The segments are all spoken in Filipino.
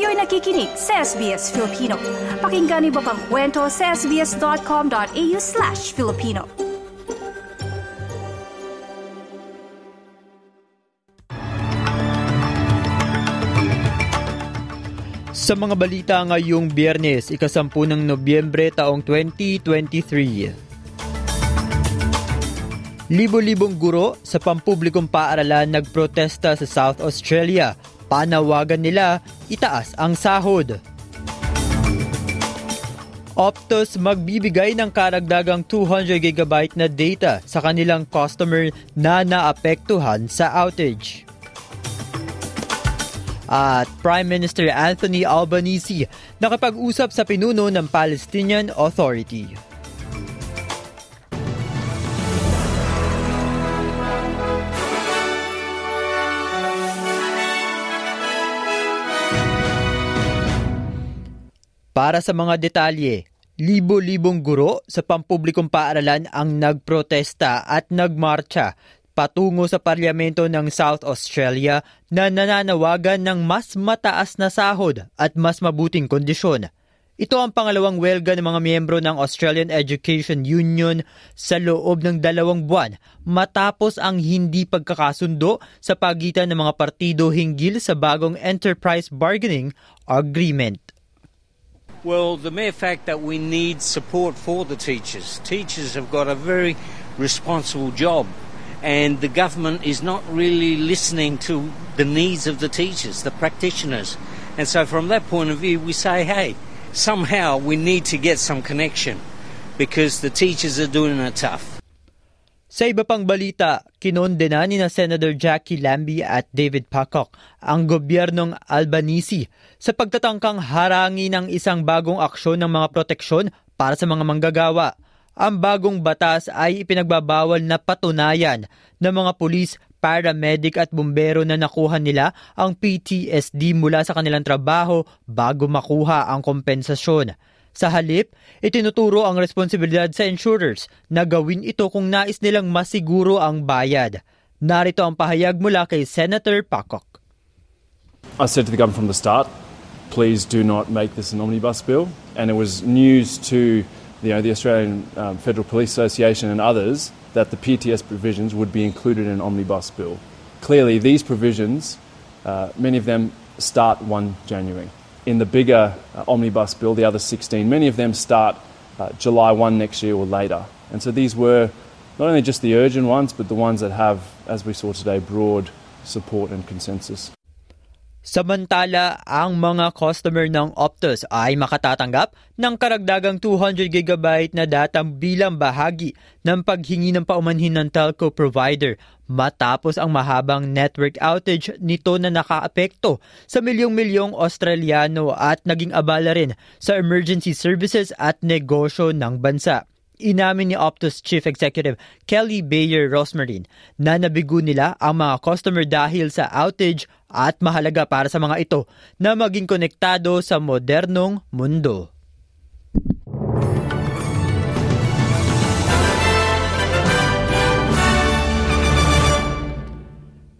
Kayo'y nakikinig sa SBS Filipino. Pakinggan niyo pa ang kwento sa sbs.com.au slash Filipino. Sa mga balita ngayong biyernes, ikasampu ng Nobyembre taong 2023. Libo-libong guro sa pampublikong paaralan nagprotesta sa South Australia. Panawagan nila, itaas ang sahod. Optus magbibigay ng karagdagang 200GB na data sa kanilang customer na naapektuhan sa outage. At Prime Minister Anthony Albanese nakapag-usap sa pinuno ng Palestinian Authority. Para sa mga detalye, libo-libong guro sa pampublikong paaralan ang nagprotesta at nagmarcha patungo sa parlamento ng South Australia na nananawagan ng mas mataas na sahod at mas mabuting kondisyon. Ito ang pangalawang welga ng mga miyembro ng Australian Education Union sa loob ng dalawang buwan matapos ang hindi pagkakasundo sa pagitan ng mga partido hinggil sa bagong Enterprise Bargaining Agreement. Well, the mere fact that we need support for the teachers. Teachers have got a very responsible job, and the government is not really listening to the needs of the teachers, the practitioners. And so, from that point of view, we say, hey, somehow we need to get some connection because the teachers are doing it tough. Sa iba pang balita, kinondena ni na Senator Jackie Lambie at David Pocock ang gobyernong Albanese sa pagtatangkang harangi ng isang bagong aksyon ng mga proteksyon para sa mga manggagawa. Ang bagong batas ay ipinagbabawal na patunayan ng mga pulis, paramedic at bumbero na nakuha nila ang PTSD mula sa kanilang trabaho bago makuha ang kompensasyon. Sa halip, itinuturo ang responsibilidad sa insurers na gawin ito kung nais nilang masiguro ang bayad. Narito ang pahayag mula kay Senator Pakok. I said to the government from the start, please do not make this an omnibus bill. And it was news to you know, the Australian um, Federal Police Association and others that the PTS provisions would be included in an omnibus bill. Clearly, these provisions, uh, many of them start 1 January in the bigger uh, omnibus bill, the other 16, many of them start uh, July 1 next year or later. And so these were not only just the urgent ones, but the ones that have, as we saw today, broad support and consensus. Samantala, ang mga customer ng Optus ay makatatanggap ng karagdagang 200GB na data bilang bahagi ng paghingi ng paumanhin ng telco provider matapos ang mahabang network outage nito na nakaapekto sa milyong-milyong Australiano at naging abala rin sa emergency services at negosyo ng bansa. Inamin ni Optus Chief Executive Kelly Bayer Rosmarin na nabigo nila ang mga customer dahil sa outage at mahalaga para sa mga ito na maging konektado sa modernong mundo.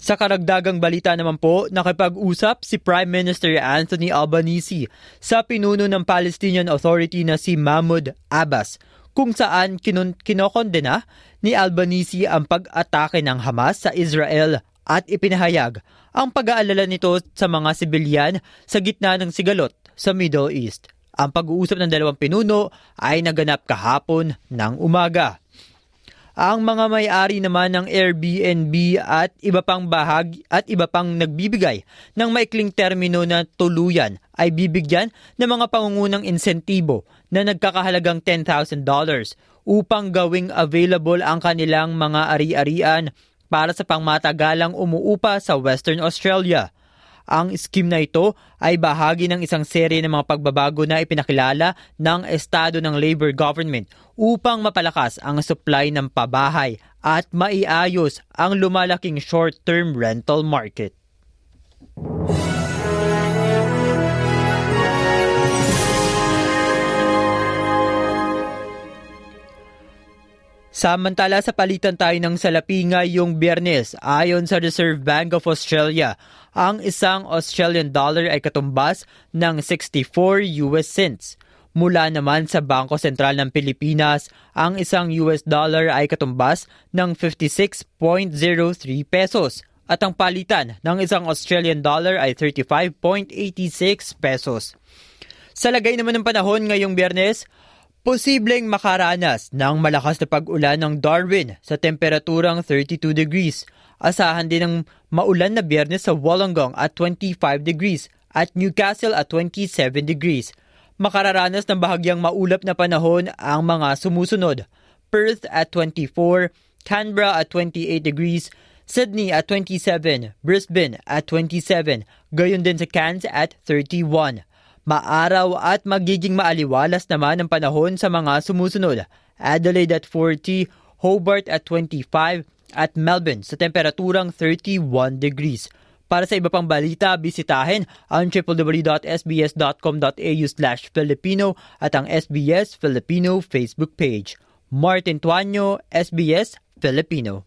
Sa karagdagang balita naman po, nakipag-usap si Prime Minister Anthony Albanese sa pinuno ng Palestinian Authority na si Mahmoud Abbas kung saan kinun- kinokondena ni Albanese ang pag-atake ng Hamas sa Israel at ipinahayag ang pag-aalala nito sa mga sibilyan sa gitna ng sigalot sa Middle East. Ang pag-uusap ng dalawang pinuno ay naganap kahapon ng umaga. Ang mga may-ari naman ng Airbnb at iba pang bahagi at iba pang nagbibigay ng maikling termino na tuluyan ay bibigyan ng mga pangungunang insentibo na nagkakahalagang $10,000 upang gawing available ang kanilang mga ari-arian para sa pangmatagalang umuupa sa Western Australia. Ang scheme na ito ay bahagi ng isang serye ng mga pagbabago na ipinakilala ng Estado ng Labor Government upang mapalakas ang supply ng pabahay at maiayos ang lumalaking short-term rental market. Samantala sa palitan tayo ng salapi ngayong biyernes, ayon sa Reserve Bank of Australia, ang isang Australian dollar ay katumbas ng 64 US cents. Mula naman sa Bangko Sentral ng Pilipinas, ang isang US dollar ay katumbas ng 56.03 pesos at ang palitan ng isang Australian dollar ay 35.86 pesos. Sa lagay naman ng panahon ngayong biyernes, Posibleng makaranas ng malakas na pag-ulan ng Darwin sa temperaturang 32 degrees. Asahan din ng maulan na biyernes sa Wollongong at 25 degrees at Newcastle at 27 degrees. Makararanas ng bahagyang maulap na panahon ang mga sumusunod. Perth at 24, Canberra at 28 degrees, Sydney at 27, Brisbane at 27, gayon din sa Cairns at 31. Maaraw at magiging maaliwalas naman ang panahon sa mga sumusunod. Adelaide at 40, Hobart at 25, at Melbourne sa temperaturang 31 degrees. Para sa iba pang balita, bisitahin ang www.sbs.com.au slash Filipino at ang SBS Filipino Facebook page. Martin Tuanyo, SBS Filipino.